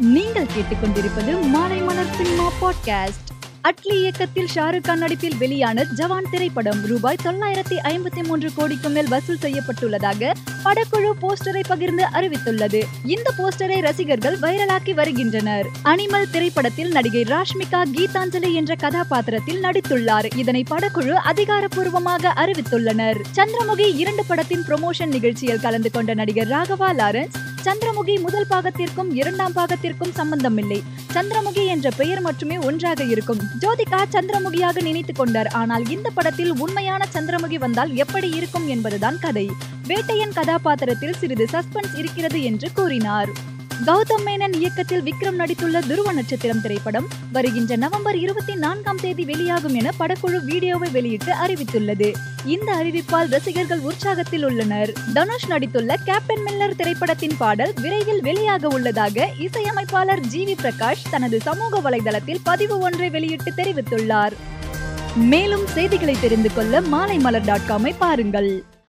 நீங்கள் கேட்டுக்கொண்டிருப்பது மாலை மலர் சினிமா பாட்காஸ்ட் அட்லி இயக்கத்தில் ஷாருக் கான் நடிப்பில் வெளியான ஜவான் திரைப்படம் ரூபாய் தொள்ளாயிரத்தி ஐம்பத்தி மூன்று கோடிக்கு மேல் வசூல் செய்யப்பட்டுள்ளதாக படக்குழு போஸ்டரை பகிர்ந்து அறிவித்துள்ளது. இந்த போஸ்டரை ரசிகர்கள் வைரலாக்கி வருகின்றனர். அனிமல் திரைப்படத்தில் நடிகை ராஷ்மிகா கீதாஞ்சலி என்ற கதாபாத்திரத்தில் நடித்துள்ளார். இதனை படக்குழு அதிகாரப்பூர்வமாக அறிவித்துள்ளனர். சந்திரமுகி இரண்டு படத்தின் ப்ரொமோஷன் நிகழ்ச்சியில் கலந்து கொண்ட நடிகர் ராகவா லாரன்ஸ் சந்திரமுகி முதல் பாகத்திற்கும் இரண்டாம் பாகத்திற்கும் சம்பந்தமில்லை. சந்திரமுகி என்ற பெயர் மட்டுமே ஒன்றாக இருக்கும். ஜோதிகா சந்திரமுகியாக நினைத்துக் கொண்டார். ஆனால் இந்த படத்தில் உண்மையான சந்திரமுகி வந்தால் எப்படி இருக்கும் என்பதுதான் கதை. வேட்டையன் கதாபாத்திரத்தில் சிறிது சஸ்பென்ஸ் இருக்கிறது என்று கூறினார். கௌதம் மேனன் இயக்கத்தில் விக்ரம் நடித்துள்ள துருவ நட்சத்திரம் திரைப்படம் வருகின்ற நவம்பர் இருபத்தி நான்காம் தேதி வெளியாகும் என படக்குழு வீடியோவை வெளியிட்டு அறிவித்துள்ளது. இந்த அறிவிப்பால் ரசிகர்கள் உற்சாகத்தில் உள்ளனர். தனுஷ் நடித்துள்ள கேப்டன் மில்லர் திரைப்படத்தின் பாடல் விரைவில் வெளியாக உள்ளதாக இசையமைப்பாளர் ஜி வி பிரகாஷ் தனது சமூக வலைதளத்தில் பதிவு ஒன்றை வெளியிட்டு தெரிவித்துள்ளார். மேலும் செய்திகளை தெரிந்து கொள்ள மாலை மலர் டாட் காமை பாருங்கள்.